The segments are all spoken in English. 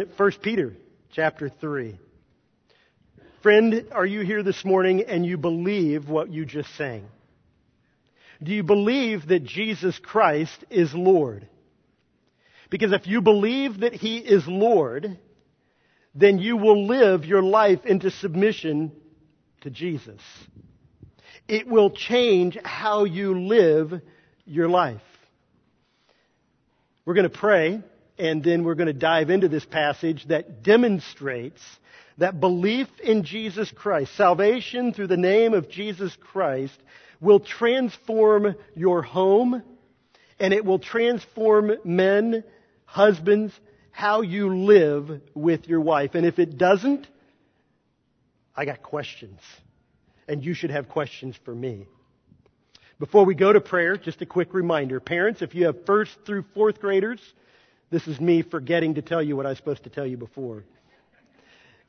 in 1 Peter chapter 3. Friend, are you here this morning and you believe what you just sang? Do you believe that Jesus Christ is Lord? Because if you believe that He is Lord, then you will live your life into submission to Jesus. It will change how you live your life. We're going to pray and then we're going to dive into this passage that demonstrates that belief in Jesus Christ, salvation through the name of Jesus Christ, will transform your home and it will transform men, husbands, how you live with your wife. And if it doesn't, I got questions. And you should have questions for me. Before we go to prayer, just a quick reminder. Parents, if you have first through fourth graders, this is me forgetting to tell you what I was supposed to tell you before.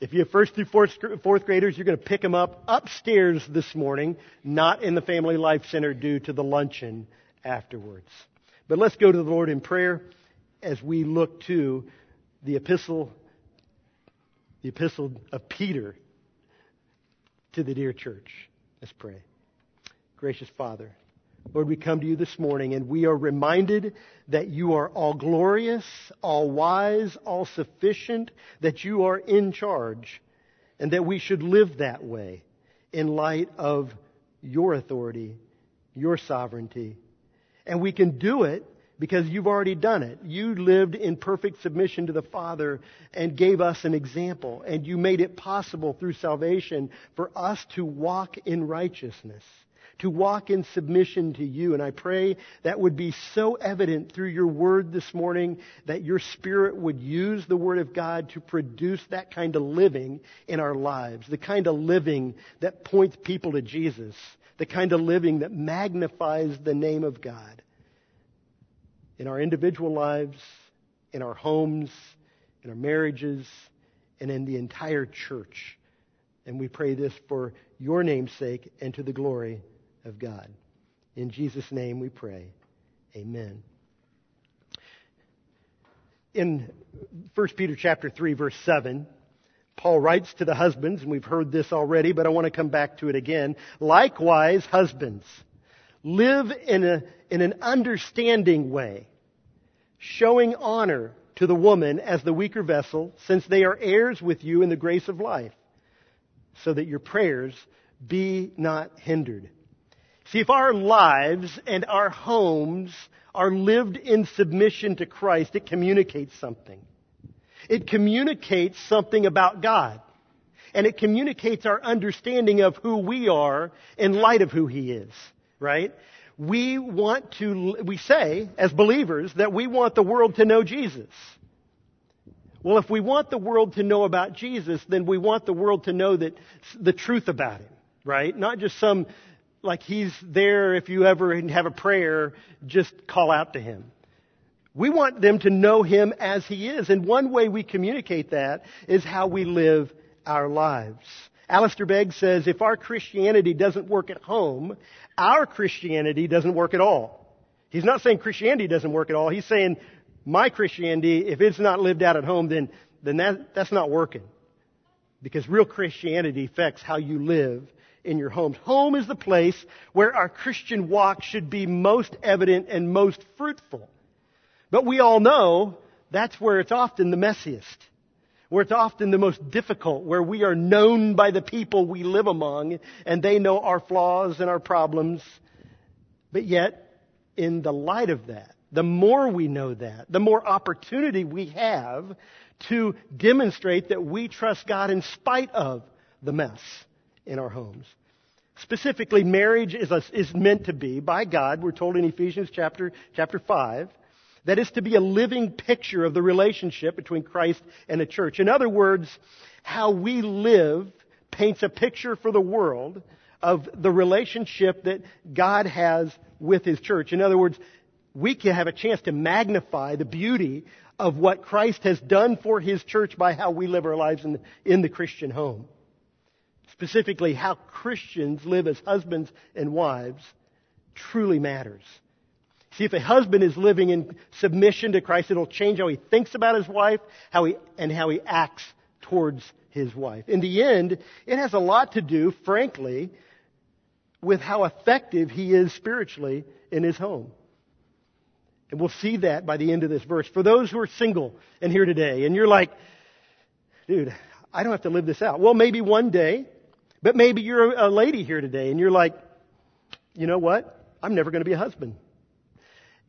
If you have first through fourth, fourth graders, you're going to pick them up upstairs this morning, not in the Family Life Center due to the luncheon afterwards. But let's go to the Lord in prayer as we look to the epistle, the epistle of Peter to the dear church. Let's pray. Gracious Father, Lord, we come to you this morning and we are reminded that you are all glorious, all wise, all sufficient, that you are in charge, and that we should live that way in light of your authority, your sovereignty. And we can do it because you've already done it. You lived in perfect submission to the Father and gave us an example. And you made it possible through salvation for us to walk in righteousness, to walk in submission to you. And I pray that would be so evident through your word this morning that your spirit would use the word of God to produce that kind of living in our lives, the kind of living that points people to Jesus, the kind of living that magnifies the name of God in our individual lives, in our homes, in our marriages, and in the entire church. And we pray this for your name's sake and to the glory of God. In Jesus' name we pray. Amen. In 1 Peter chapter 3 verse 7, Paul writes to the husbands, and we've heard this already, but I want to come back to it again. Likewise, husbands, live in, a, in an understanding way, showing honor to the woman as the weaker vessel, since they are heirs with you in the grace of life, so that your prayers be not hindered. See, if our lives and our homes are lived in submission to Christ, it communicates something. It communicates something about God. And it communicates our understanding of who we are in light of who He is right? We want to, we say as believers that we want the world to know Jesus. Well, if we want the world to know about Jesus, then we want the world to know that the truth about him, right? Not just some, like he's there if you ever have a prayer, just call out to him. We want them to know him as he is. And one way we communicate that is how we live our lives. Alistair Begg says if our Christianity doesn't work at home, our Christianity doesn't work at all. He's not saying Christianity doesn't work at all. He's saying my Christianity, if it's not lived out at home, then, then that, that's not working. Because real Christianity affects how you live in your homes. Home is the place where our Christian walk should be most evident and most fruitful. But we all know that's where it's often the messiest where it's often the most difficult, where we are known by the people we live among, and they know our flaws and our problems. But yet, in the light of that, the more we know that, the more opportunity we have to demonstrate that we trust God in spite of the mess in our homes. Specifically, marriage is, a, is meant to be, by God, we're told in Ephesians chapter, chapter 5, that is to be a living picture of the relationship between Christ and the church. In other words, how we live paints a picture for the world of the relationship that God has with His church. In other words, we can have a chance to magnify the beauty of what Christ has done for His church by how we live our lives in the, in the Christian home. Specifically, how Christians live as husbands and wives truly matters. See, if a husband is living in submission to Christ, it'll change how he thinks about his wife, how he, and how he acts towards his wife. In the end, it has a lot to do, frankly, with how effective he is spiritually in his home. And we'll see that by the end of this verse. For those who are single and here today, and you're like, dude, I don't have to live this out. Well, maybe one day, but maybe you're a lady here today and you're like, you know what? I'm never going to be a husband.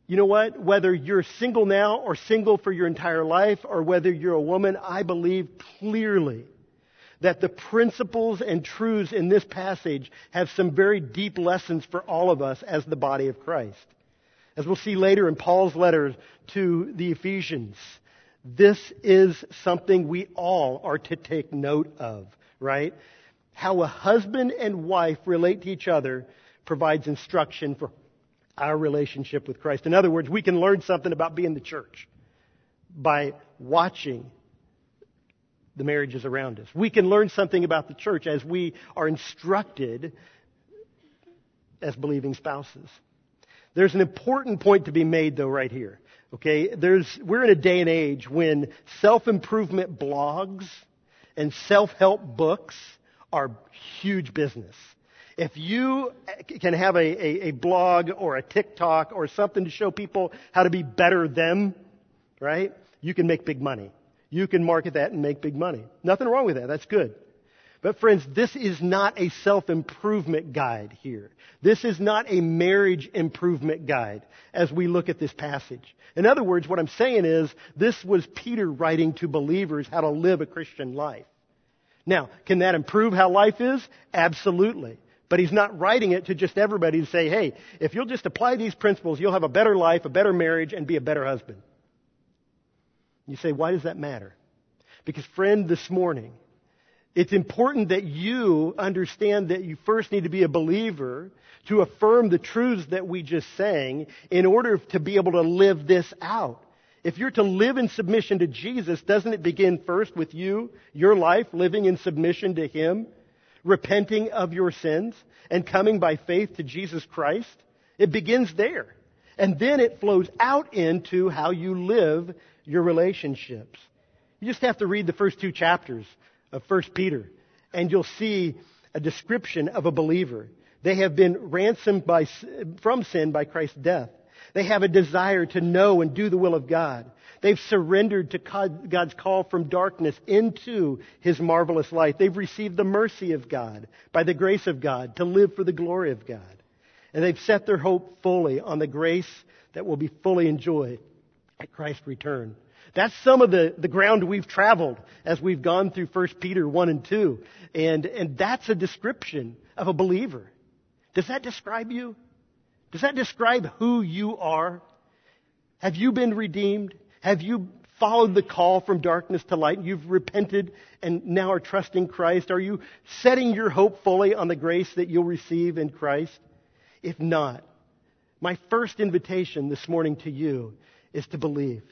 You know what? Whether you're single now or single for your entire life or whether you're a woman, I believe clearly that the principles and truths in this passage have some very deep lessons for all of us as the body of Christ. As we'll see later in Paul's letter to the Ephesians, this is something we all are to take note of, right? How a husband and wife relate to each other provides instruction for our relationship with Christ. In other words, we can learn something about being the church by watching the marriages around us. We can learn something about the church as we are instructed as believing spouses. There's an important point to be made though right here. Okay? There's, we're in a day and age when self-improvement blogs and self-help books are huge business. If you can have a, a, a, blog or a TikTok or something to show people how to be better them, right? You can make big money. You can market that and make big money. Nothing wrong with that. That's good. But friends, this is not a self-improvement guide here. This is not a marriage improvement guide as we look at this passage. In other words, what I'm saying is this was Peter writing to believers how to live a Christian life. Now, can that improve how life is? Absolutely. But he's not writing it to just everybody to say, hey, if you'll just apply these principles, you'll have a better life, a better marriage, and be a better husband. You say, why does that matter? Because friend, this morning, it's important that you understand that you first need to be a believer to affirm the truths that we just sang in order to be able to live this out. If you're to live in submission to Jesus, doesn't it begin first with you, your life, living in submission to Him, repenting of your sins, and coming by faith to Jesus Christ? It begins there. And then it flows out into how you live your relationships. You just have to read the first two chapters of 1 Peter, and you'll see a description of a believer. They have been ransomed by, from sin by Christ's death. They have a desire to know and do the will of God. They've surrendered to God's call from darkness into His marvelous light. They've received the mercy of God by the grace of God to live for the glory of God. And they've set their hope fully on the grace that will be fully enjoyed at Christ's return. That's some of the, the ground we've traveled as we've gone through 1 Peter 1 and 2. And, and that's a description of a believer. Does that describe you? Does that describe who you are? Have you been redeemed? Have you followed the call from darkness to light? You've repented and now are trusting Christ? Are you setting your hope fully on the grace that you'll receive in Christ? If not, my first invitation this morning to you is to believe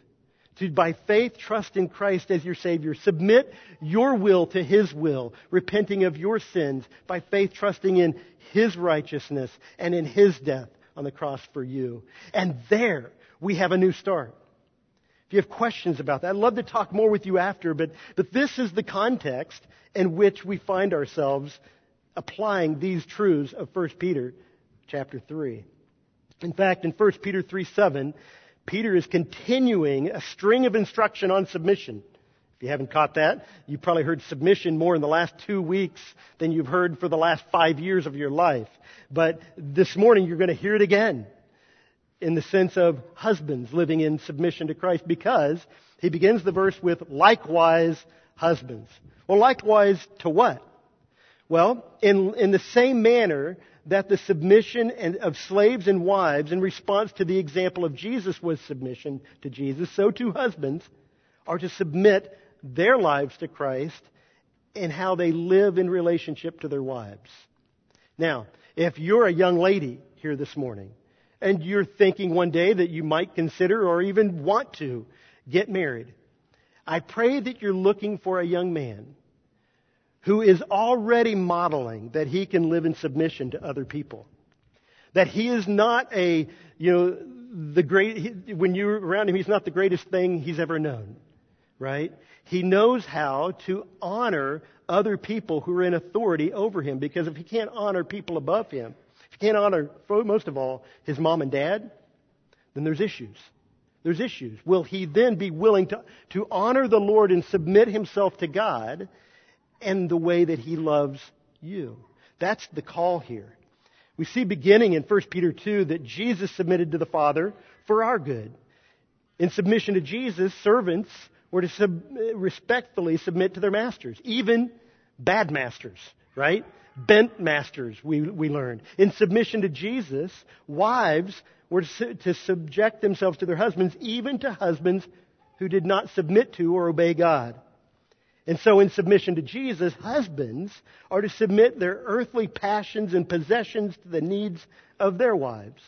to by faith trust in Christ as your Savior. Submit your will to His will, repenting of your sins, by faith trusting in His righteousness and in His death on the cross for you. And there we have a new start. If you have questions about that, I'd love to talk more with you after, but, but this is the context in which we find ourselves applying these truths of 1 Peter chapter 3. In fact, in 1 Peter 3 7, Peter is continuing a string of instruction on submission. You haven't caught that, you've probably heard submission more in the last two weeks than you've heard for the last five years of your life. But this morning you're going to hear it again in the sense of husbands living in submission to Christ because he begins the verse with likewise husbands. Well, likewise to what? Well, in, in the same manner that the submission of slaves and wives in response to the example of Jesus was submission to Jesus, so too husbands are to submit their lives to Christ and how they live in relationship to their wives. Now, if you're a young lady here this morning and you're thinking one day that you might consider or even want to get married, I pray that you're looking for a young man who is already modeling that he can live in submission to other people. That he is not a, you know, the great, when you're around him, he's not the greatest thing he's ever known, right? He knows how to honor other people who are in authority over him because if he can't honor people above him, if he can't honor, most of all, his mom and dad, then there's issues. There's issues. Will he then be willing to, to honor the Lord and submit himself to God and the way that he loves you? That's the call here. We see beginning in 1 Peter 2 that Jesus submitted to the Father for our good. In submission to Jesus, servants were to sub- respectfully submit to their masters, even bad masters, right? Bent masters, we, we learned. In submission to Jesus, wives were to, to subject themselves to their husbands, even to husbands who did not submit to or obey God. And so, in submission to Jesus, husbands are to submit their earthly passions and possessions to the needs of their wives,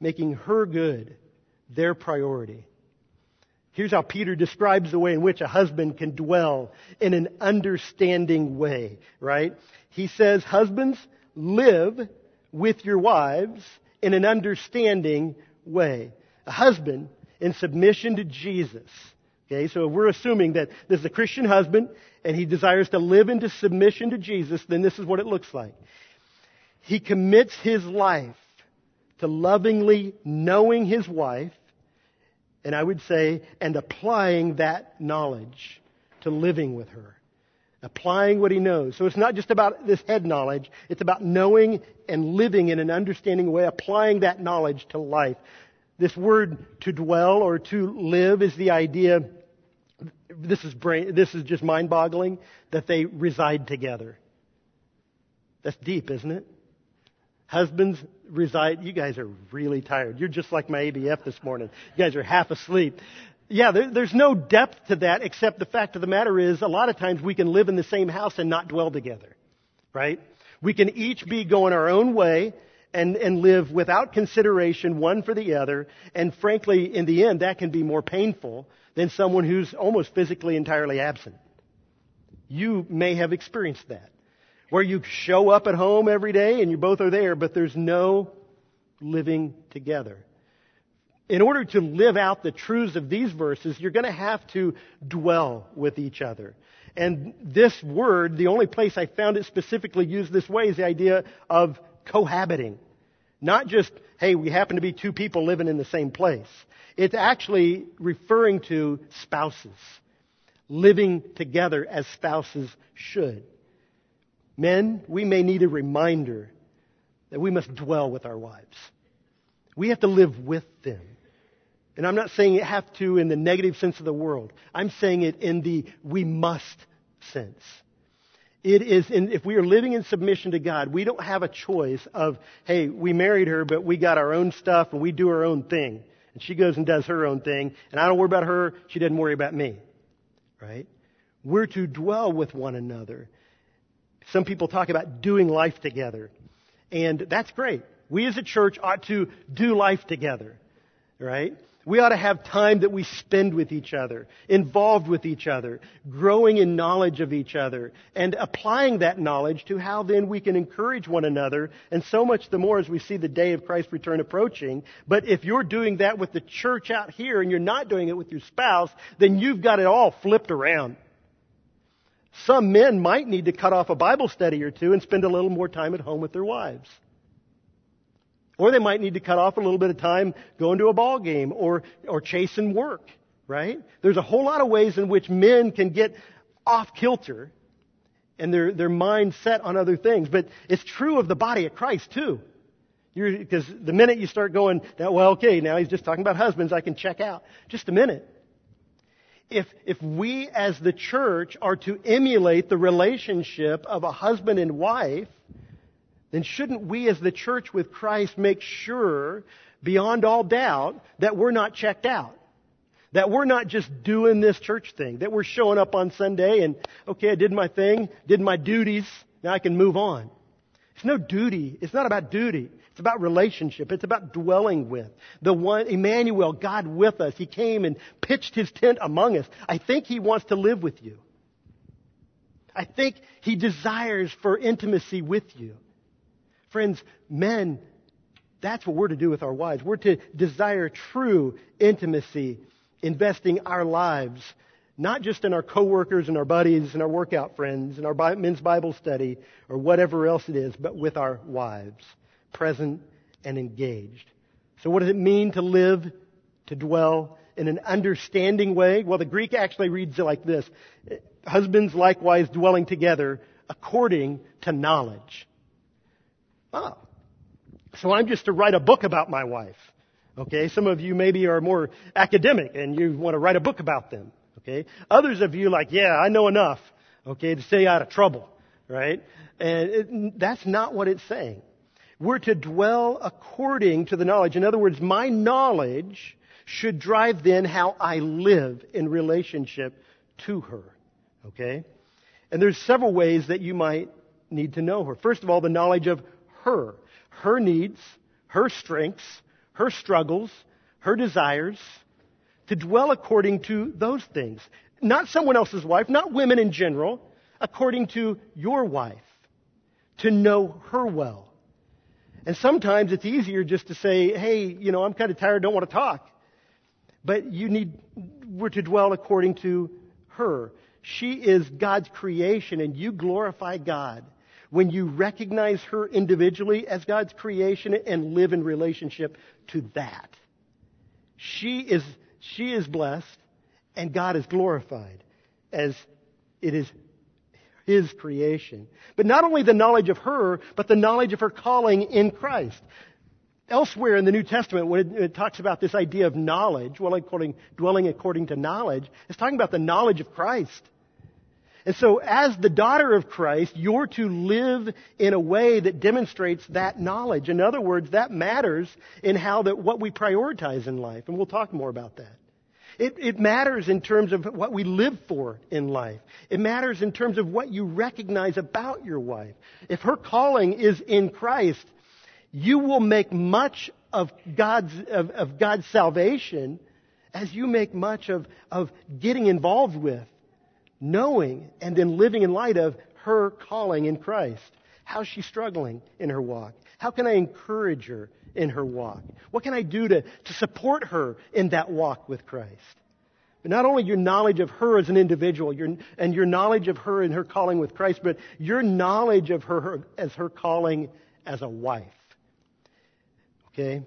making her good their priority. Here's how Peter describes the way in which a husband can dwell in an understanding way, right? He says, Husbands, live with your wives in an understanding way. A husband in submission to Jesus Okay, so if we're assuming that this is a Christian husband and he desires to live into submission to Jesus, then this is what it looks like. He commits his life to lovingly knowing his wife, and I would say, and applying that knowledge to living with her. Applying what he knows. So it's not just about this head knowledge, it's about knowing and living in an understanding way, applying that knowledge to life. This word to dwell or to live is the idea this is brain, this is just mind boggling that they reside together. That's deep, isn't it? Husbands reside, you guys are really tired. You're just like my ABF this morning. You guys are half asleep. Yeah, there, there's no depth to that except the fact of the matter is a lot of times we can live in the same house and not dwell together. Right? We can each be going our own way and, and live without consideration one for the other. And frankly, in the end, that can be more painful than someone who's almost physically entirely absent. You may have experienced that. Where you show up at home every day and you both are there, but there's no living together. In order to live out the truths of these verses, you're going to have to dwell with each other. And this word, the only place I found it specifically used this way is the idea of cohabiting. Not just, hey, we happen to be two people living in the same place. It's actually referring to spouses living together as spouses should. Men, we may need a reminder that we must dwell with our wives. We have to live with them. And I'm not saying it have to in the negative sense of the world. I'm saying it in the we must sense. It is in, if we are living in submission to God, we don't have a choice of, hey, we married her, but we got our own stuff and we do our own thing. And she goes and does her own thing, and I don't worry about her, she doesn't worry about me. Right? We're to dwell with one another. Some people talk about doing life together. And that's great. We as a church ought to do life together. Right? We ought to have time that we spend with each other, involved with each other, growing in knowledge of each other, and applying that knowledge to how then we can encourage one another, and so much the more as we see the day of Christ's return approaching. But if you're doing that with the church out here and you're not doing it with your spouse, then you've got it all flipped around. Some men might need to cut off a Bible study or two and spend a little more time at home with their wives. Or they might need to cut off a little bit of time going to a ball game or, or chasing work, right? There's a whole lot of ways in which men can get off kilter and their, their mind set on other things. But it's true of the body of Christ too. Because the minute you start going, well, okay, now he's just talking about husbands, I can check out. Just a minute. If, if we as the church are to emulate the relationship of a husband and wife, then shouldn't we as the church with Christ make sure, beyond all doubt, that we're not checked out? That we're not just doing this church thing, that we're showing up on Sunday and, okay, I did my thing, did my duties, now I can move on. It's no duty. It's not about duty. It's about relationship. It's about dwelling with. The one, Emmanuel, God with us. He came and pitched his tent among us. I think he wants to live with you. I think he desires for intimacy with you. Friends, men, That's what we're to do with our wives. We're to desire true intimacy, investing our lives, not just in our coworkers and our buddies and our workout friends and our men's Bible study or whatever else it is, but with our wives, present and engaged. So what does it mean to live, to dwell in an understanding way? Well, the Greek actually reads it like this. Husbands likewise dwelling together according to knowledge. Oh. So I'm just to write a book about my wife. Okay, some of you maybe are more academic and you want to write a book about them. Okay, others of you like, yeah, I know enough. Okay, to stay out of trouble. Right? And it, that's not what it's saying. We're to dwell according to the knowledge. In other words, my knowledge should drive then how I live in relationship to her. Okay? And there's several ways that you might need to know her. First of all, the knowledge of her, her needs, her strengths, her struggles, her desires, to dwell according to those things. Not someone else's wife, not women in general, according to your wife. To know her well. And sometimes it's easier just to say, hey, you know, I'm kind of tired, don't want to talk. But you need, we're to dwell according to her. She is God's creation and you glorify God when you recognize her individually as God's creation and live in relationship to that. She is, she is blessed and God is glorified as it is his creation. But not only the knowledge of her, but the knowledge of her calling in Christ. Elsewhere in the New Testament, when it, it talks about this idea of knowledge, well, according, dwelling according to knowledge, it's talking about the knowledge of Christ. And so as the daughter of Christ, you're to live in a way that demonstrates that knowledge. In other words, that matters in how that, what we prioritize in life. And we'll talk more about that. It, it matters in terms of what we live for in life. It matters in terms of what you recognize about your wife. If her calling is in Christ, you will make much of God's, of, of God's salvation as you make much of, of getting involved with knowing and then living in light of her calling in Christ. How's she struggling in her walk? How can I encourage her in her walk? What can I do to, to support her in that walk with Christ? But not only your knowledge of her as an individual your, and your knowledge of her and her calling with Christ, but your knowledge of her, her as her calling as a wife. Okay?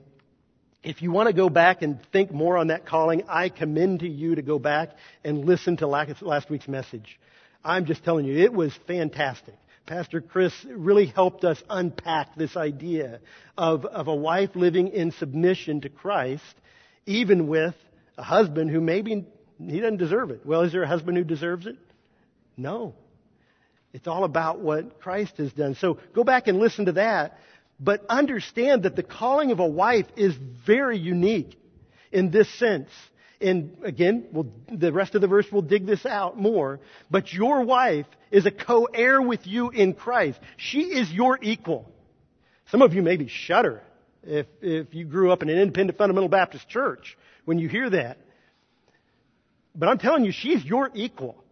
If you want to go back and think more on that calling, I commend to you to go back and listen to last week's message. I'm just telling you, it was fantastic. Pastor Chris really helped us unpack this idea of, of a wife living in submission to Christ, even with a husband who maybe he doesn't deserve it. Well, is there a husband who deserves it? No. It's all about what Christ has done. So go back and listen to that. But understand that the calling of a wife is very unique in this sense. And again, we'll, the rest of the verse will dig this out more. But your wife is a co-heir with you in Christ. She is your equal. Some of you maybe shudder if, if you grew up in an independent fundamental Baptist church when you hear that. But I'm telling you, she's your equal.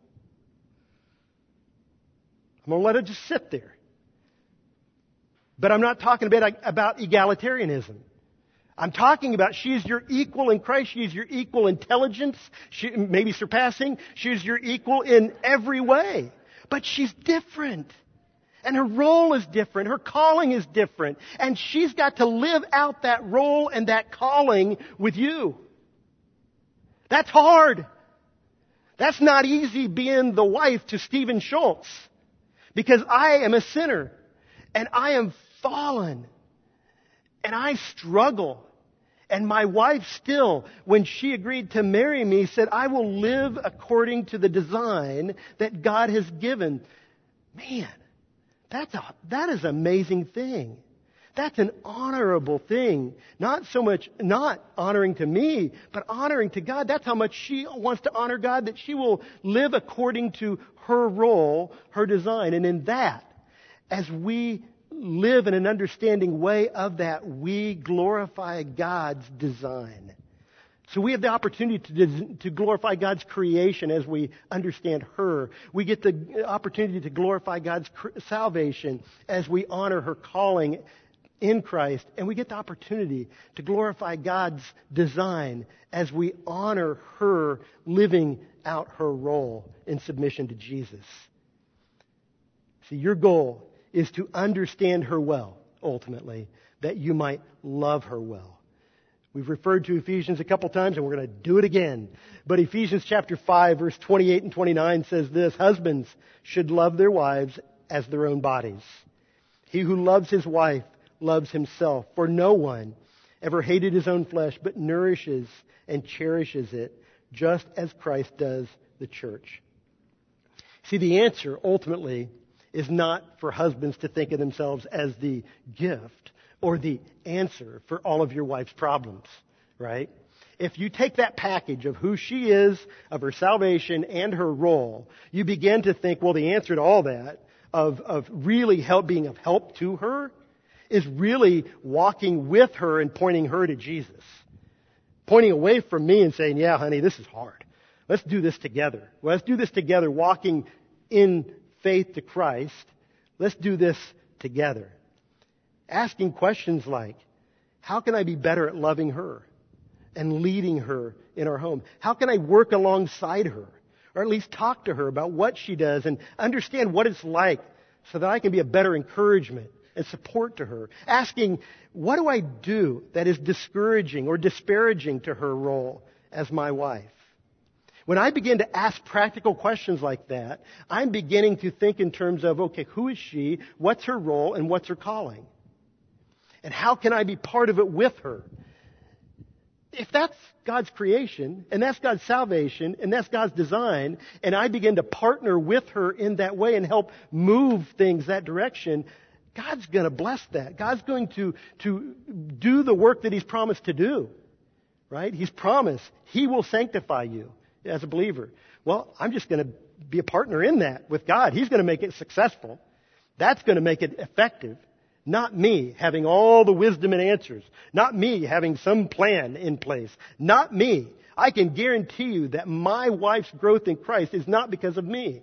I'm going to let it just sit there. But I'm not talking about, about egalitarianism. I'm talking about she's your equal in Christ. She's your equal intelligence, she, maybe surpassing. She's your equal in every way. But she's different. And her role is different. Her calling is different. And she's got to live out that role and that calling with you. That's hard. That's not easy being the wife to Stephen Schultze. Because I am a sinner. And I am fallen. And I struggle. And my wife still, when she agreed to marry me, said, I will live according to the design that God has given. Man, that's a, that is an amazing thing. That's an honorable thing. Not so much, not honoring to me, but honoring to God. That's how much she wants to honor God, that she will live according to her role, her design. And in that, as we live in an understanding way of that, we glorify God's design. So we have the opportunity to, to glorify God's creation as we understand her. We get the opportunity to glorify God's salvation as we honor her calling in Christ, and we get the opportunity to glorify God's design as we honor her living out her role in submission to Jesus. See, your goal is to understand her well, ultimately, that you might love her well. We've referred to Ephesians a couple times and we're going to do it again. But Ephesians chapter 5 verse 28 and 29 says this, Husbands should love their wives as their own bodies. He who loves his wife loves himself, for no one ever hated his own flesh, but nourishes and cherishes it, just as Christ does the church. See, the answer ultimately is not for husbands to think of themselves as the gift or the answer for all of your wife's problems, right? If you take that package of who she is, of her salvation and her role, you begin to think, well, the answer to all that, of, of really help, being of help to her, is really walking with her and pointing her to Jesus. Pointing away from me and saying, yeah, honey, this is hard. Let's do this together. Let's do this together, walking in faith to Christ. Let's do this together. Asking questions like, how can I be better at loving her and leading her in our home? How can I work alongside her? Or at least talk to her about what she does and understand what it's like so that I can be a better encouragement and support to her. Asking, what do I do that is discouraging or disparaging to her role as my wife? When I begin to ask practical questions like that, I'm beginning to think in terms of, okay, who is she? What's her role? And what's her calling? And how can I be part of it with her? If that's God's creation, and that's God's salvation, and that's God's design, and I begin to partner with her in that way and help move things that direction, God's going to bless that. God's going to, to do the work that He's promised to do. Right? He's promised He will sanctify you as a believer. Well, I'm just going to be a partner in that with God. He's going to make it successful. That's going to make it effective. Not me having all the wisdom and answers. Not me having some plan in place. Not me. I can guarantee you that my wife's growth in Christ is not because of me.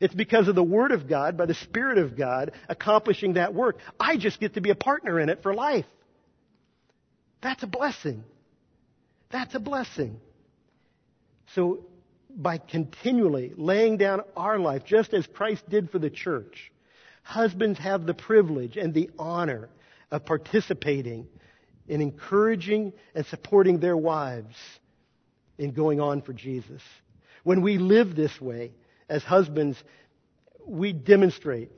It's because of the Word of God, by the Spirit of God, accomplishing that work. I just get to be a partner in it for life. That's a blessing. That's a blessing. So, by continually laying down our life, just as Christ did for the church, husbands have the privilege and the honor of participating in encouraging and supporting their wives in going on for Jesus. When we live this way, as husbands, we demonstrate,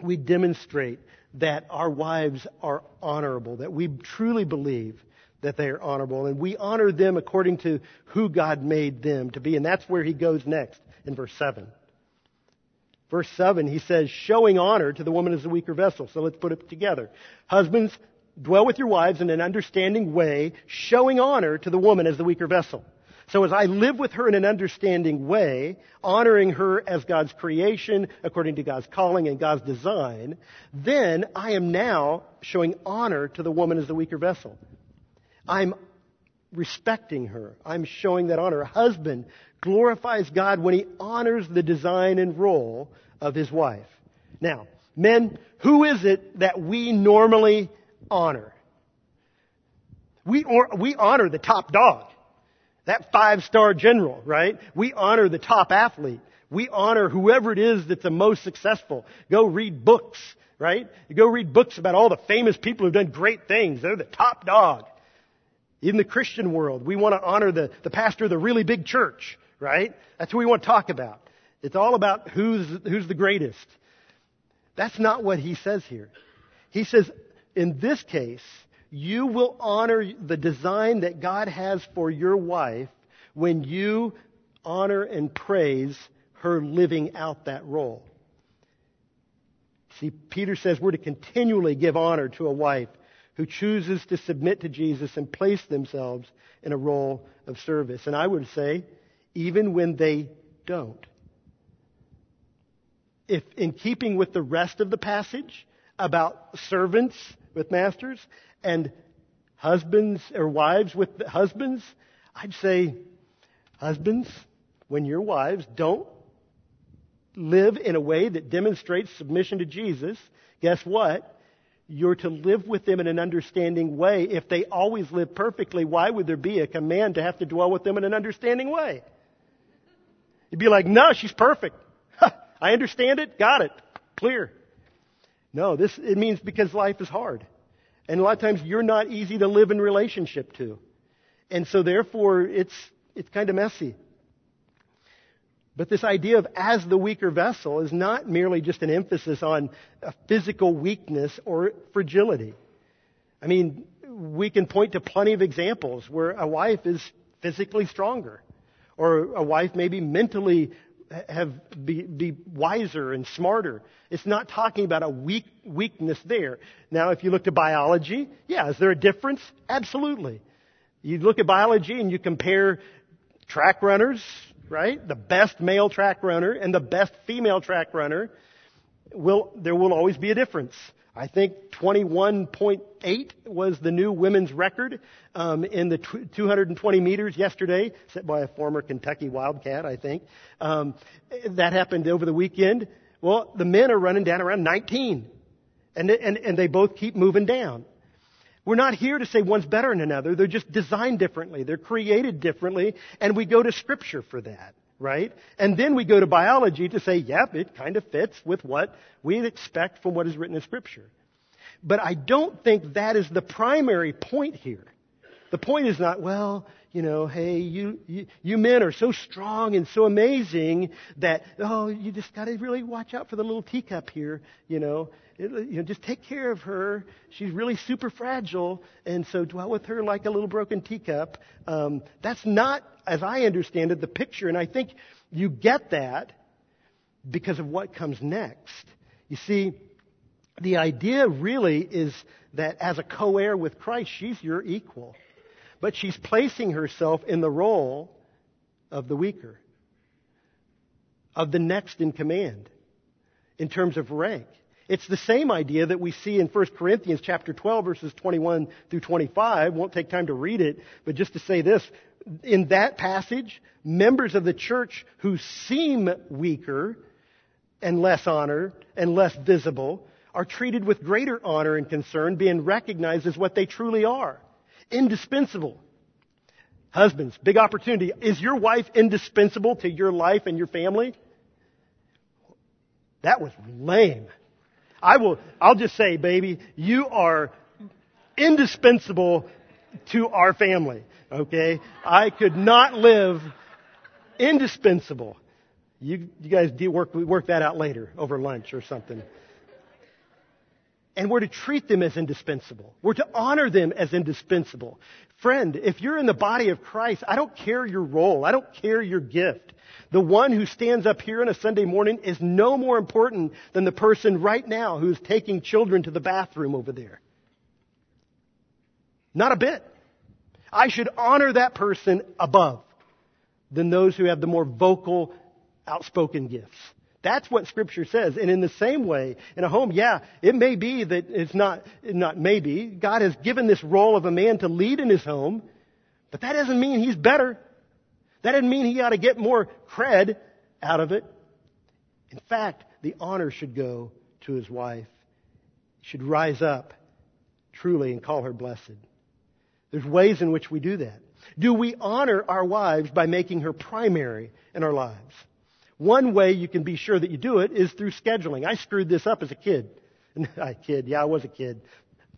we demonstrate that our wives are honorable, that we truly believe that they are honorable, and we honor them according to who God made them to be. And that's where he goes next in verse 7. Verse 7, he says, showing honor to the woman as the weaker vessel. So let's put it together. Husbands, dwell with your wives in an understanding way, showing honor to the woman as the weaker vessel. So as I live with her in an understanding way, honoring her as God's creation, according to God's calling and God's design, then I am now showing honor to the woman as the weaker vessel. I'm respecting her. I'm showing that honor. A husband glorifies God when he honors the design and role of his wife. Now, men, who is it that we normally honor? We, or, we honor the top dog. That five star general, right? We honor the top athlete. We honor whoever it is that's the most successful. Go read books, right? You go read books about all the famous people who've done great things. They're the top dog. In the Christian world, we want to honor the, the pastor of the really big church, right? That's who we want to talk about. It's all about who's, who's the greatest. That's not what he says here. He says, in this case, you will honor the design that God has for your wife when you honor and praise her living out that role. See, Peter says we're to continually give honor to a wife who chooses to submit to Jesus and place themselves in a role of service. And I would say, even when they don't. If, in keeping with the rest of the passage about servants with masters, and husbands or wives with husbands, I'd say, husbands, when your wives don't live in a way that demonstrates submission to Jesus, guess what? You're to live with them in an understanding way. If they always live perfectly, why would there be a command to have to dwell with them in an understanding way? You'd be like, no, she's perfect. I understand it. Got it. Clear. No, this, it means because life is hard. And a lot of times you're not easy to live in relationship to. And so therefore it's, it's kind of messy. But this idea of as the weaker vessel is not merely just an emphasis on a physical weakness or fragility. I mean, we can point to plenty of examples where a wife is physically stronger, or a wife maybe mentally have be, be wiser and smarter. It's not talking about a weak weakness there. Now, if you look to biology, yeah, is there a difference? Absolutely. You look at biology and you compare track runners, right? The best male track runner and the best female track runner. Will, there will always be a difference. I think 21.8 was the new women's record um, in the 220 meters yesterday, set by a former Kentucky Wildcat, I think. Um, that happened over the weekend. Well, the men are running down around 19, and, and, and they both keep moving down. We're not here to say one's better than another. They're just designed differently. They're created differently, and we go to Scripture for that right? And then we go to biology to say, yep, it kind of fits with what we expect from what is written in Scripture. But I don't think that is the primary point here. The point is not, well, you know, hey, you, you, you men are so strong and so amazing that, oh, you just gotta really watch out for the little teacup here, you know. It, you know, just take care of her. She's really super fragile, and so dwell with her like a little broken teacup. Um, that's not, as I understand it, the picture, and I think you get that because of what comes next. You see, the idea really is that as a co-heir with Christ, she's your equal. But she's placing herself in the role of the weaker, of the next in command, in terms of rank. It's the same idea that we see in 1 Corinthians chapter 12 verses 21 through 25. Won't take time to read it, but just to say this, in that passage, members of the church who seem weaker and less honored and less visible are treated with greater honor and concern, being recognized as what they truly are. Indispensable. Husbands, big opportunity. Is your wife indispensable to your life and your family? That was lame. I will, I'll just say, baby, you are indispensable to our family. Okay? I could not live indispensable. You, you guys work, work that out later over lunch or something. And we're to treat them as indispensable. We're to honor them as indispensable. Friend, if you're in the body of Christ, I don't care your role. I don't care your gift. The one who stands up here on a Sunday morning is no more important than the person right now who's taking children to the bathroom over there. Not a bit. I should honor that person above than those who have the more vocal, outspoken gifts. That's what scripture says. And in the same way, in a home, yeah, it may be that it's not, not maybe. God has given this role of a man to lead in his home, but that doesn't mean he's better. That doesn't mean he ought to get more cred out of it. In fact, the honor should go to his wife. He should rise up truly and call her blessed. There's ways in which we do that. Do we honor our wives by making her primary in our lives? One way you can be sure that you do it is through scheduling. I screwed this up as a kid. a kid, yeah, I was a kid.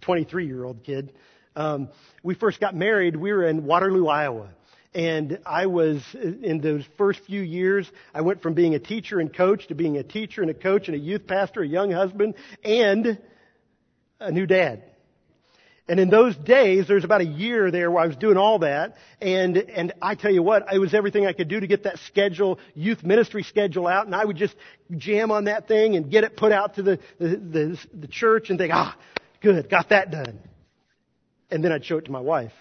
23 year old kid. Um, we first got married, we were in Waterloo, Iowa. And I was, in those first few years, I went from being a teacher and coach to being a teacher and a coach and a youth pastor, a young husband, and a new dad. And in those days, there was about a year there where I was doing all that. And, and I tell you what, it was everything I could do to get that schedule, youth ministry schedule out. And I would just jam on that thing and get it put out to the, the, the, the church and think, ah, good, got that done. And then I'd show it to my wife.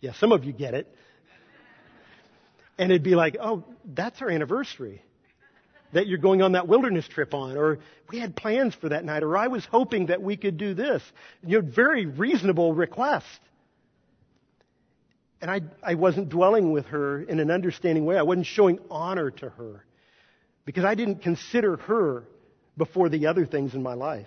Yeah, some of you get it. And it'd be like, oh, that's our anniversary that you're going on that wilderness trip on, or we had plans for that night, or I was hoping that we could do this. You know, very reasonable request. And I, I wasn't dwelling with her in an understanding way. I wasn't showing honor to her because I didn't consider her before the other things in my life.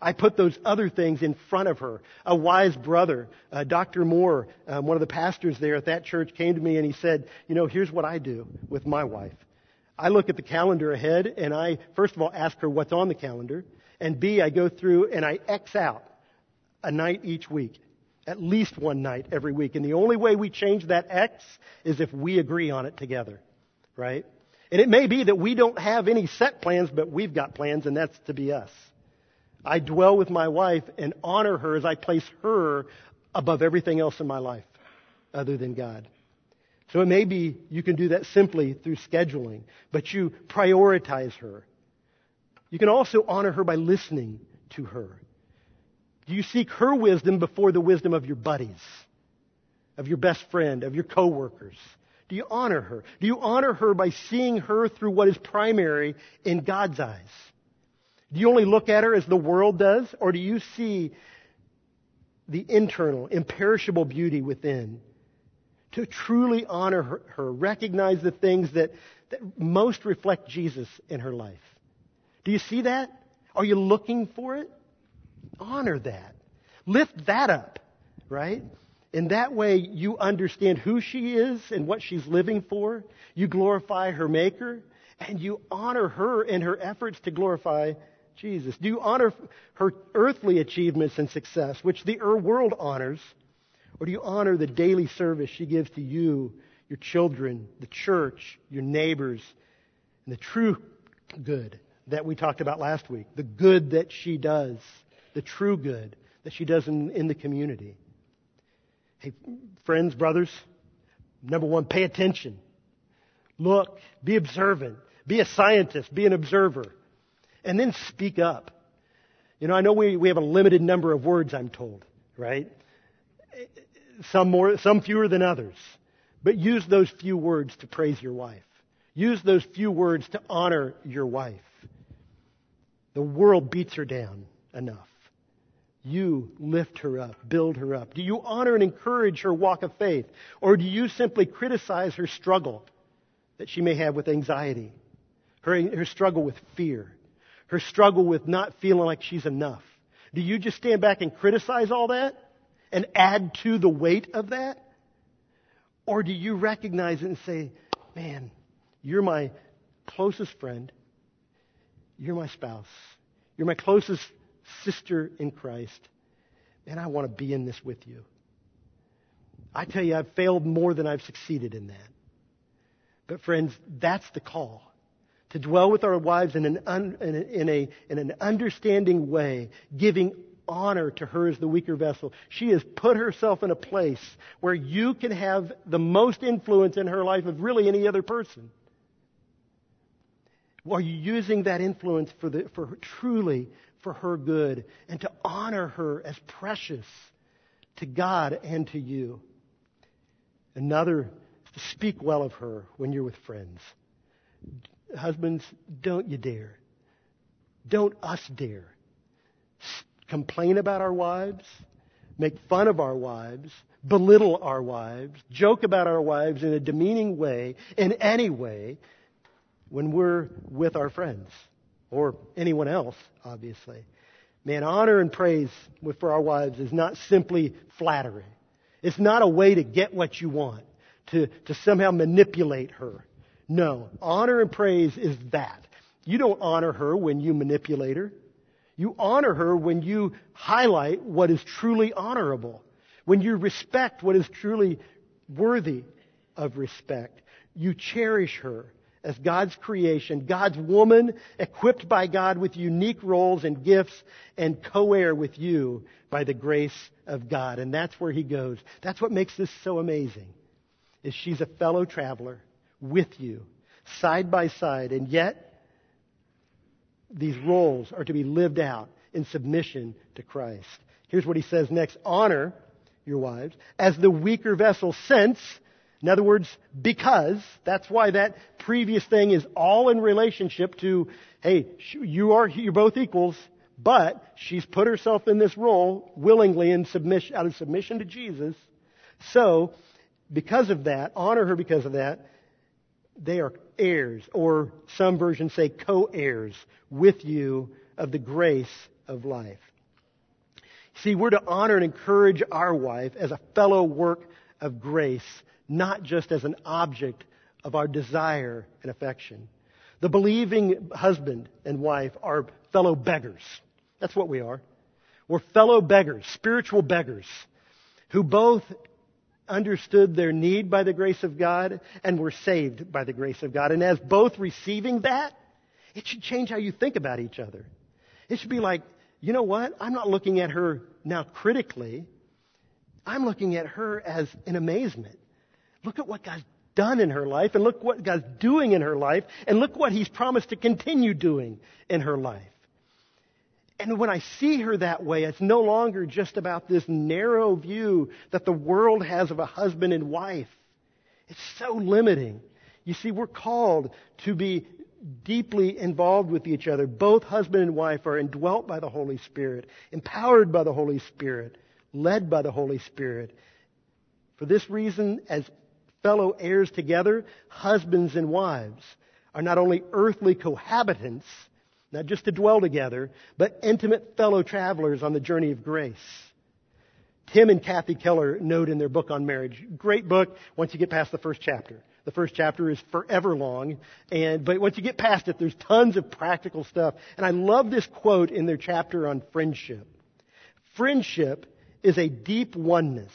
I put those other things in front of her. A wise brother, uh, Dr. Moore, um, one of the pastors there at that church, came to me and he said, You know, here's what I do with my wife. I look at the calendar ahead and I, first of all, ask her what's on the calendar. And B, I go through and I X out a night each week. At least one night every week. And the only way we change that X is if we agree on it together. Right? And it may be that we don't have any set plans, but we've got plans and that's to be us. I dwell with my wife and honor her as I place her above everything else in my life other than God. So it may be you can do that simply through scheduling, but you prioritize her. You can also honor her by listening to her. Do you seek her wisdom before the wisdom of your buddies, of your best friend, of your coworkers? Do you honor her? Do you honor her by seeing her through what is primary in God's eyes? Do you only look at her as the world does, or do you see the internal, imperishable beauty within? To truly honor her, her, recognize the things that, that most reflect Jesus in her life. Do you see that? Are you looking for it? Honor that. Lift that up, right? In that way, you understand who she is and what she's living for. You glorify her Maker, and you honor her in her efforts to glorify Jesus? Do you honor her earthly achievements and success, which the world honors? Or do you honor the daily service she gives to you, your children, the church, your neighbors, and the true good that we talked about last week? The good that she does, the true good that she does in, in the community. Hey, friends, brothers, number one, pay attention. Look, be observant. Be a scientist. Be an observer and then speak up. You know, I know we, we have a limited number of words, I'm told, right? Some more, some fewer than others. But use those few words to praise your wife. Use those few words to honor your wife. The world beats her down enough. You lift her up, build her up. Do you honor and encourage her walk of faith? Or do you simply criticize her struggle that she may have with anxiety, her, her struggle with fear, her struggle with not feeling like she's enough. Do you just stand back and criticize all that and add to the weight of that? Or do you recognize it and say, man, you're my closest friend. You're my spouse. You're my closest sister in Christ. And I want to be in this with you. I tell you, I've failed more than I've succeeded in that. But friends, that's the call to dwell with our wives in an, un, in, a, in, a, in an understanding way, giving honor to her as the weaker vessel. She has put herself in a place where you can have the most influence in her life of really any other person. Are you using that influence for, the, for truly for her good and to honor her as precious to God and to you? Another to speak well of her when you're with friends. Husbands, don't you dare. Don't us dare. Complain about our wives, make fun of our wives, belittle our wives, joke about our wives in a demeaning way, in any way, when we're with our friends or anyone else, obviously. Man, honor and praise for our wives is not simply flattery. It's not a way to get what you want, to, to somehow manipulate her. No. Honor and praise is that. You don't honor her when you manipulate her. You honor her when you highlight what is truly honorable. When you respect what is truly worthy of respect. You cherish her as God's creation, God's woman equipped by God with unique roles and gifts and co-heir with you by the grace of God. And that's where he goes. That's what makes this so amazing. Is she's a fellow traveler with you, side by side, and yet these roles are to be lived out in submission to Christ. Here's what he says next honor your wives as the weaker vessel, since, in other words, because, that's why that previous thing is all in relationship to, hey, you are, you're both equals, but she's put herself in this role willingly in submission, out of submission to Jesus. So, because of that, honor her because of that, they are heirs, or some versions say co heirs with you of the grace of life. See, we're to honor and encourage our wife as a fellow work of grace, not just as an object of our desire and affection. The believing husband and wife are fellow beggars. That's what we are. We're fellow beggars, spiritual beggars, who both understood their need by the grace of God and were saved by the grace of God. And as both receiving that, it should change how you think about each other. It should be like, you know what? I'm not looking at her now critically. I'm looking at her as in amazement. Look at what God's done in her life and look what God's doing in her life and look what He's promised to continue doing in her life. And when I see her that way, it's no longer just about this narrow view that the world has of a husband and wife. It's so limiting. You see, we're called to be deeply involved with each other. Both husband and wife are indwelt by the Holy Spirit, empowered by the Holy Spirit, led by the Holy Spirit. For this reason, as fellow heirs together, husbands and wives are not only earthly cohabitants, not just to dwell together, but intimate fellow travelers on the journey of grace. Tim and Kathy Keller note in their book on marriage, great book once you get past the first chapter. The first chapter is forever long, and, but once you get past it, there's tons of practical stuff. And I love this quote in their chapter on friendship. Friendship is a deep oneness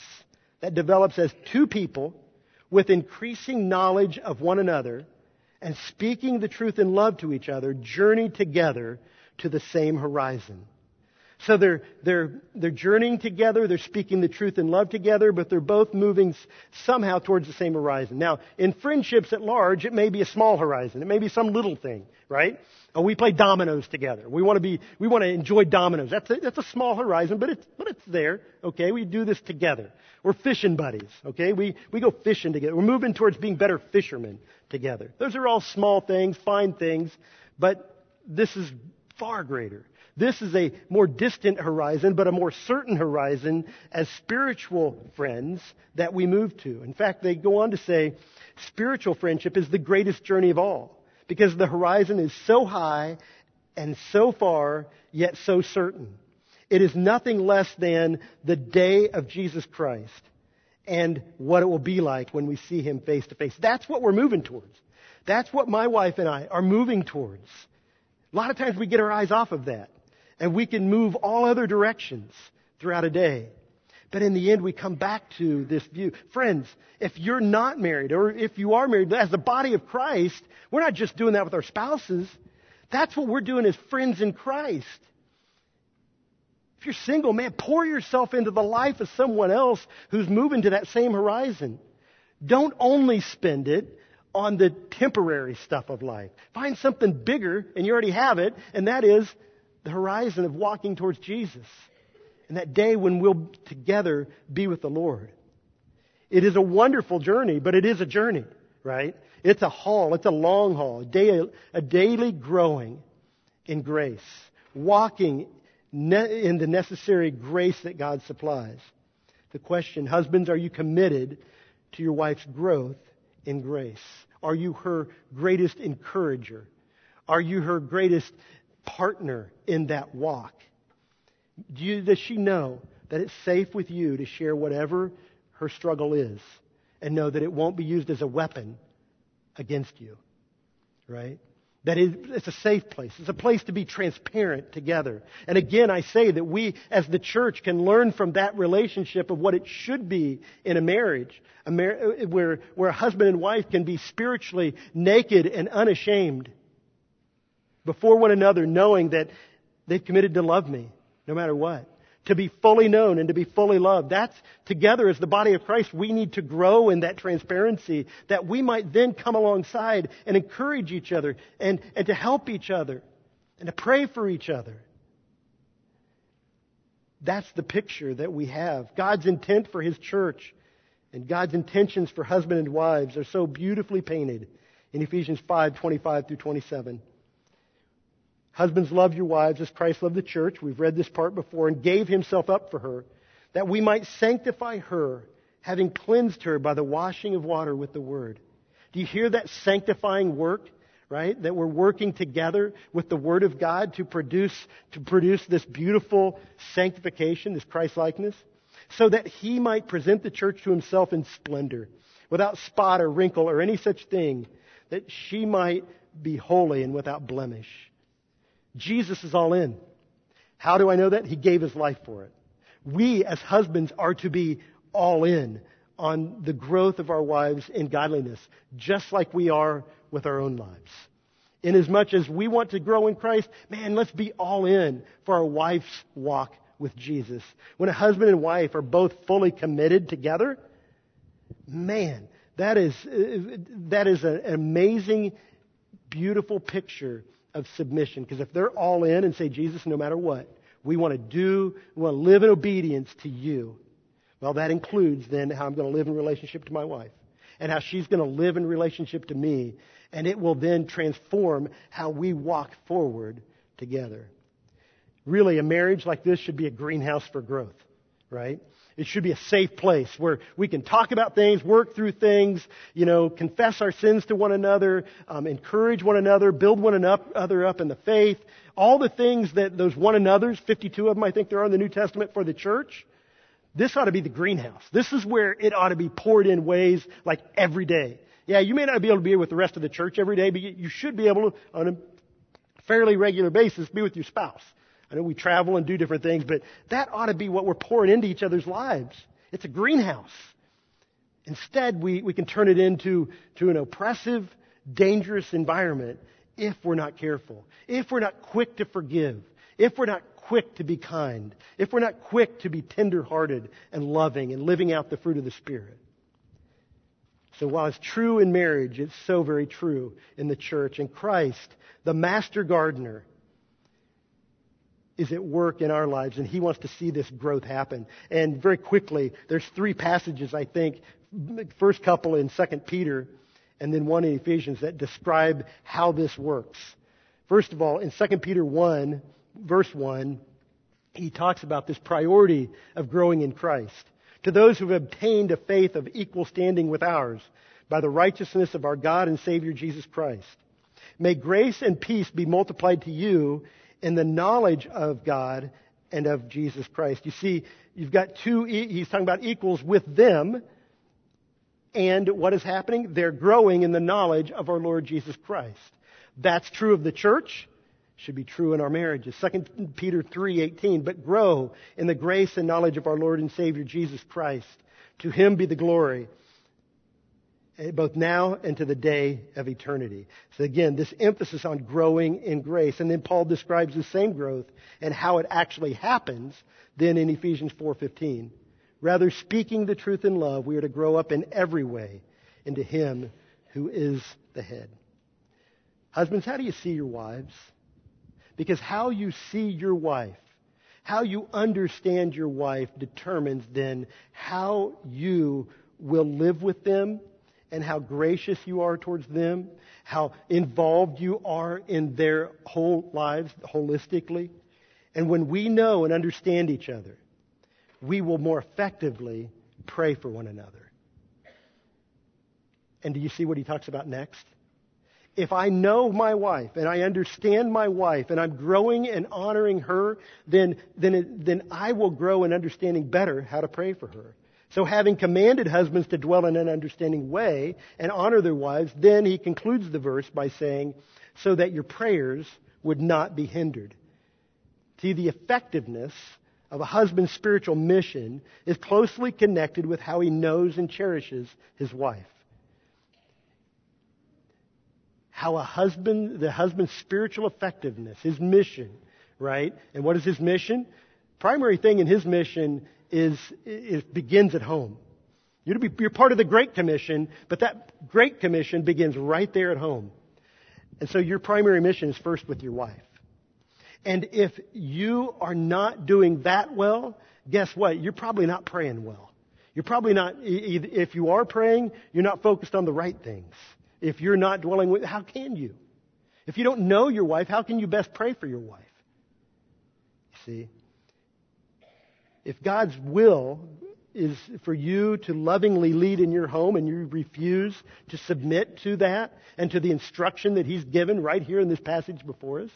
that develops as two people with increasing knowledge of one another and speaking the truth in love to each other journey together to the same horizon. So they're, they're, they're journeying together, they're speaking the truth in love together, but they're both moving somehow towards the same horizon. Now, in friendships at large, it may be a small horizon. It may be some little thing, right? We play dominoes together. We want to be, we want to enjoy dominoes. That's a, that's a small horizon, but it's, but it's there. Okay, we do this together. We're fishing buddies. Okay, we, we go fishing together. We're moving towards being better fishermen together. Those are all small things, fine things, but this is far greater. This is a more distant horizon, but a more certain horizon as spiritual friends that we move to. In fact, they go on to say spiritual friendship is the greatest journey of all because the horizon is so high and so far, yet so certain. It is nothing less than the day of Jesus Christ and what it will be like when we see him face to face. That's what we're moving towards. That's what my wife and I are moving towards. A lot of times we get our eyes off of that and we can move all other directions throughout a day. But in the end, we come back to this view. Friends, if you're not married or if you are married, as the body of Christ, we're not just doing that with our spouses. That's what we're doing as friends in Christ. If you're single, man, pour yourself into the life of someone else who's moving to that same horizon. Don't only spend it on the temporary stuff of life. Find something bigger, and you already have it, and that is the horizon of walking towards Jesus and that day when we'll together be with the Lord. It is a wonderful journey, but it is a journey, right? It's a haul. It's a long haul. A, day, a daily growing in grace. Walking in the necessary grace that God supplies. The question, husbands, are you committed to your wife's growth in grace? Are you her greatest encourager? Are you her greatest partner in that walk? You, does she know that it's safe with you to share whatever her struggle is and know that it won't be used as a weapon against you? Right? That it's a safe place. It's a place to be transparent together. And again, I say that we as the church can learn from that relationship of what it should be in a marriage, a mar- where, where a husband and wife can be spiritually naked and unashamed before one another, knowing that they've committed to love me no matter what. To be fully known and to be fully loved. That's together as the body of Christ, we need to grow in that transparency that we might then come alongside and encourage each other and, and to help each other and to pray for each other. That's the picture that we have. God's intent for His church and God's intentions for husband and wives are so beautifully painted in Ephesians 5, 25 through 27. Husbands, love your wives as Christ loved the church. We've read this part before and gave himself up for her, that we might sanctify her, having cleansed her by the washing of water with the word. Do you hear that sanctifying work right? That we're working together with the Word of God to produce, to produce this beautiful sanctification, this Christ likeness, so that He might present the church to Himself in splendor, without spot or wrinkle or any such thing, that she might be holy and without blemish. Jesus is all in. How do I know that? He gave His life for it. We as husbands are to be all in on the growth of our wives in godliness, just like we are with our own lives. Inasmuch as we want to grow in Christ, man, let's be all in for our wife's walk with Jesus. When a husband and wife are both fully committed together, man, that is, uh, that is an amazing, beautiful picture of submission. Because if they're all in and say, Jesus, no matter what, we want to do, we want to live in obedience to you. Well, that includes then how I'm going to live in relationship to my wife and how she's going to live in relationship to me. And it will then transform how we walk forward together. Really, a marriage like this should be a greenhouse for growth, right? It should be a safe place where we can talk about things, work through things, you know, confess our sins to one another, um, encourage one another, build one another up in the faith. All the things that those one another's, 52 of them I think there are in the New Testament for the church, this ought to be the greenhouse. This is where it ought to be poured in ways like every day. Yeah, you may not be able to be with the rest of the church every day, but you should be able to, on a fairly regular basis, be with your spouse. I know we travel and do different things, but that ought to be what we're pouring into each other's lives. It's a greenhouse. Instead, we, we can turn it into to an oppressive, dangerous environment if we're not careful, if we're not quick to forgive, if we're not quick to be kind, if we're not quick to be tenderhearted and loving and living out the fruit of the Spirit. So while it's true in marriage, it's so very true in the church. And Christ, the master gardener, is at work in our lives, and He wants to see this growth happen. And very quickly, there's three passages, I think, first couple in 2 Peter, and then one in Ephesians that describe how this works. First of all, in 2 Peter 1, verse 1, he talks about this priority of growing in Christ. To those who have obtained a faith of equal standing with ours by the righteousness of our God and Savior Jesus Christ. May grace and peace be multiplied to you in the knowledge of God and of Jesus Christ. You see, you've got two, he's talking about equals with them. And what is happening? They're growing in the knowledge of our Lord Jesus Christ. That's true of the church should be true in our marriages. 2 Peter 3:18, but grow in the grace and knowledge of our Lord and Savior Jesus Christ. To him be the glory Eh, both now and to the day of eternity. So again, this emphasis on growing in grace. And then Paul describes the same growth and how it actually happens then in Ephesians 4:15. Rather speaking the truth in love, we are to grow up in every way into him who is the head. Husbands, how do you see your wives? Because how you see your wife, how you understand your wife determines then how you will live with them and how gracious you are towards them, how involved you are in their whole lives holistically. And when we know and understand each other, we will more effectively pray for one another. And do you see what he talks about next? if I know my wife and I understand my wife and I'm growing and honoring her, then, then, then I will grow in understanding better how to pray for her. So having commanded husbands to dwell in an understanding way and honor their wives, then he concludes the verse by saying, so that your prayers would not be hindered. See, the effectiveness of a husband's spiritual mission is closely connected with how he knows and cherishes his wife how a husband, the husband's spiritual effectiveness, his mission, right? And what is his mission? Primary thing in his mission is, is begins at home. You're, be, you're part of the Great Commission, but that Great Commission begins right there at home. And so your primary mission is first with your wife. And if you are not doing that well, guess what? You're probably not praying well. You're probably not, if you are praying, you're not focused on the right things. If you're not dwelling with, how can you? If you don't know your wife, how can you best pray for your wife? You see? If God's will is for you to lovingly lead in your home and you refuse to submit to that and to the instruction that he's given right here in this passage before us,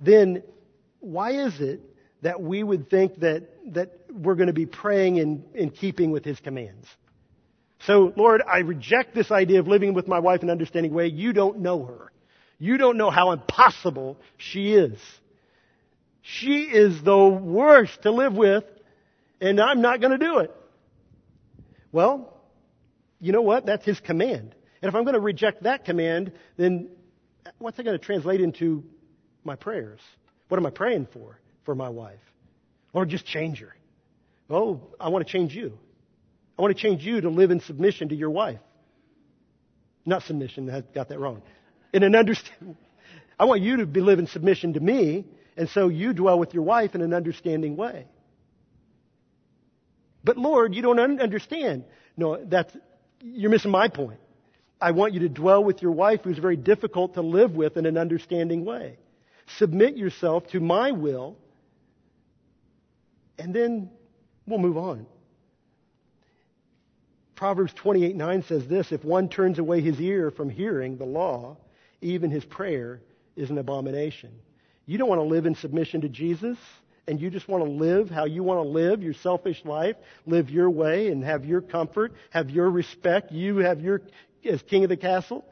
then why is it that we would think that, that we're going to be praying in, in keeping with his commands? So, Lord, I reject this idea of living with my wife in an understanding way. You don't know her. You don't know how impossible she is. She is the worst to live with, and I'm not going to do it. Well, you know what? That's his command. And if I'm going to reject that command, then what's that going to translate into my prayers? What am I praying for, for my wife? Lord, just change her. Oh, I want to change you. I want to change you to live in submission to your wife. Not submission, I got that wrong. In an understanding. I want you to be live in submission to me, and so you dwell with your wife in an understanding way. But Lord, you don't understand. No, that's, you're missing my point. I want you to dwell with your wife who's very difficult to live with in an understanding way. Submit yourself to my will, and then we'll move on. Proverbs 28 9 says this If one turns away his ear from hearing the law, even his prayer is an abomination. You don't want to live in submission to Jesus, and you just want to live how you want to live your selfish life, live your way, and have your comfort, have your respect, you have your, as king of the castle.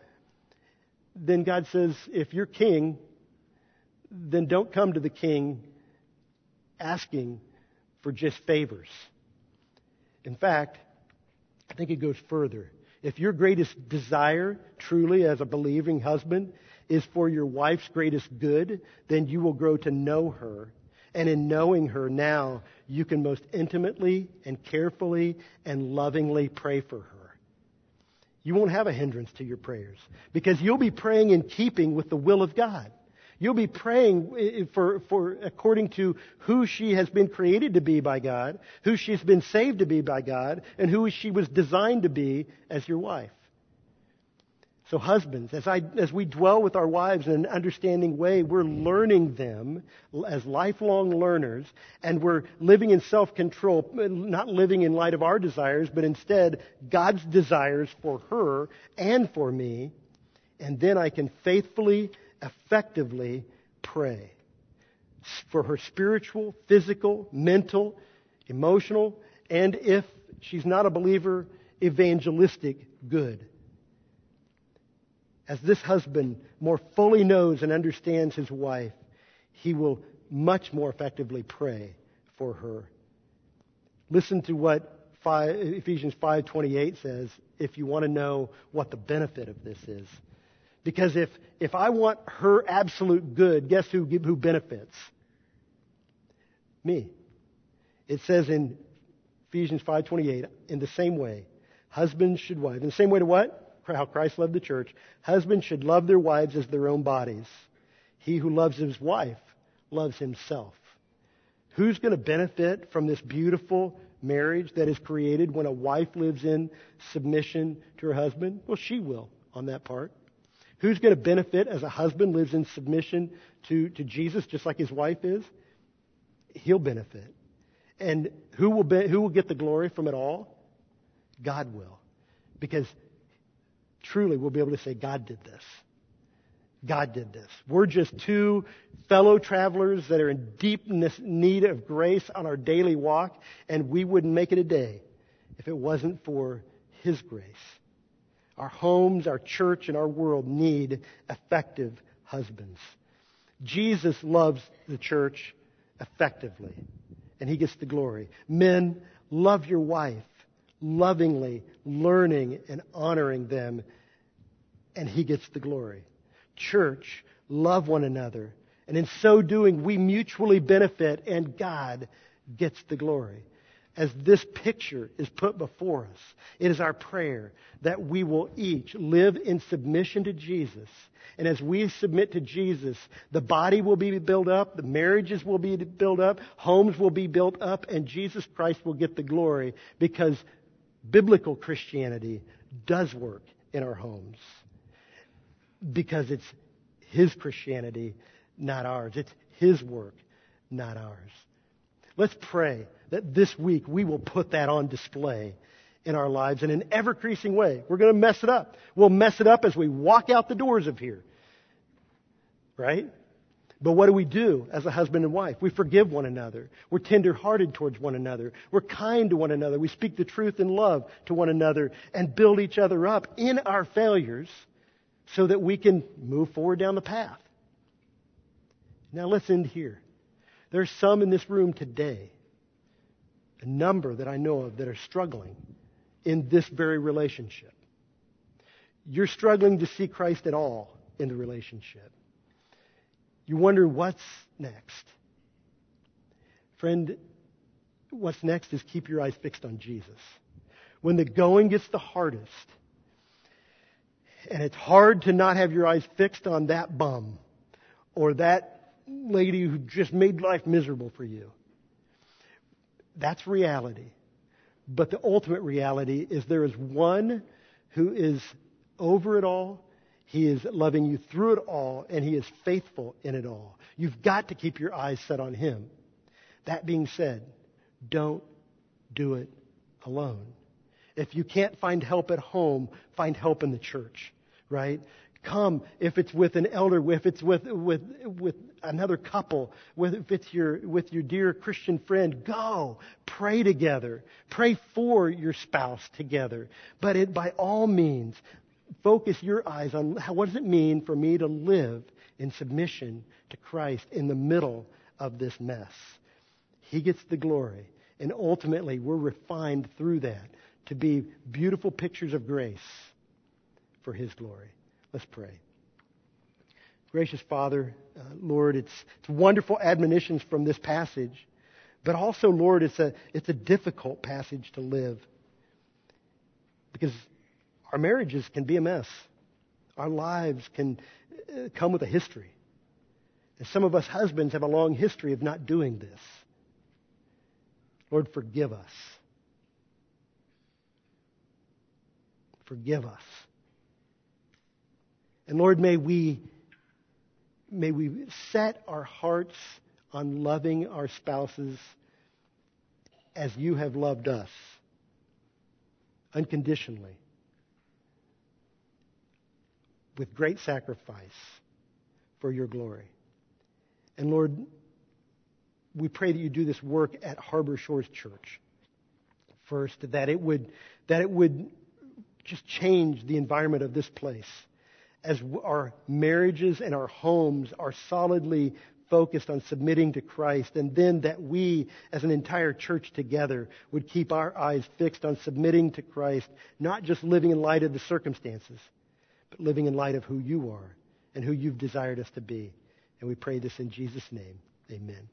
Then God says, if you're king, then don't come to the king asking for just favors. In fact, I think it goes further. If your greatest desire, truly as a believing husband, is for your wife's greatest good, then you will grow to know her. And in knowing her now, you can most intimately and carefully and lovingly pray for her. You won't have a hindrance to your prayers because you'll be praying in keeping with the will of God. You'll be praying for, for according to who she has been created to be by God, who she's been saved to be by God, and who she was designed to be as your wife. So husbands, as, I, as we dwell with our wives in an understanding way, we're learning them as lifelong learners, and we're living in self-control, not living in light of our desires, but instead God's desires for her and for me. And then I can faithfully effectively pray for her spiritual, physical, mental, emotional, and if she's not a believer, evangelistic good. As this husband more fully knows and understands his wife, he will much more effectively pray for her. Listen to what 5, Ephesians 5:28 says if you want to know what the benefit of this is. Because if, if I want her absolute good, guess who, who benefits? Me. It says in Ephesians 5.28, in the same way, husbands should wives. In the same way to what? How Christ loved the church. Husbands should love their wives as their own bodies. He who loves his wife loves himself. Who's going to benefit from this beautiful marriage that is created when a wife lives in submission to her husband? Well, she will on that part. Who's going to benefit as a husband lives in submission to, to Jesus just like his wife is? He'll benefit. And who will, be, who will get the glory from it all? God will. Because truly we'll be able to say, God did this. God did this. We're just two fellow travelers that are in deep need of grace on our daily walk, and we wouldn't make it a day if it wasn't for His grace. Our homes, our church, and our world need effective husbands. Jesus loves the church effectively, and he gets the glory. Men, love your wife lovingly, learning and honoring them, and he gets the glory. Church, love one another, and in so doing, we mutually benefit, and God gets the glory as this picture is put before us, it is our prayer that we will each live in submission to Jesus. And as we submit to Jesus, the body will be built up, the marriages will be built up, homes will be built up, and Jesus Christ will get the glory because biblical Christianity does work in our homes. Because it's His Christianity, not ours. It's His work, not ours. Let's pray that this week we will put that on display in our lives in an ever increasing way. We're going to mess it up. We'll mess it up as we walk out the doors of here. Right? But what do we do as a husband and wife? We forgive one another. We're tenderhearted towards one another. We're kind to one another. We speak the truth in love to one another and build each other up in our failures so that we can move forward down the path. Now let's end here. There's some in this room today, a number that I know of that are struggling in this very relationship. You're struggling to see Christ at all in the relationship. You wonder what's next. Friend, what's next is keep your eyes fixed on Jesus. When the going gets the hardest, and it's hard to not have your eyes fixed on that bum or that lady who just made life miserable for you. That's reality. But the ultimate reality is there is one who is over it all. He is loving you through it all, and He is faithful in it all. You've got to keep your eyes set on Him. That being said, don't do it alone. If you can't find help at home, find help in the church, right? Come if it's with an elder, if it's with, with, with another couple, if it's your, with your dear Christian friend, go. Pray together. Pray for your spouse together. But it, by all means, focus your eyes on how, what does it mean for me to live in submission to Christ in the middle of this mess. He gets the glory. And ultimately, we're refined through that to be beautiful pictures of grace for His glory. Let's pray. Gracious Father, uh, Lord, it's, it's wonderful admonitions from this passage, but also, Lord, it's a, it's a difficult passage to live because our marriages can be a mess. Our lives can uh, come with a history. And some of us husbands have a long history of not doing this. Lord, forgive us. Forgive us. And Lord, may we, may we set our hearts on loving our spouses as you have loved us unconditionally with great sacrifice for your glory. And Lord, we pray that you do this work at Harbor Shores Church. First, that it would, that it would just change the environment of this place as our marriages and our homes are solidly focused on submitting to Christ, and then that we, as an entire church together, would keep our eyes fixed on submitting to Christ, not just living in light of the circumstances, but living in light of who you are and who you've desired us to be. And we pray this in Jesus' name. Amen.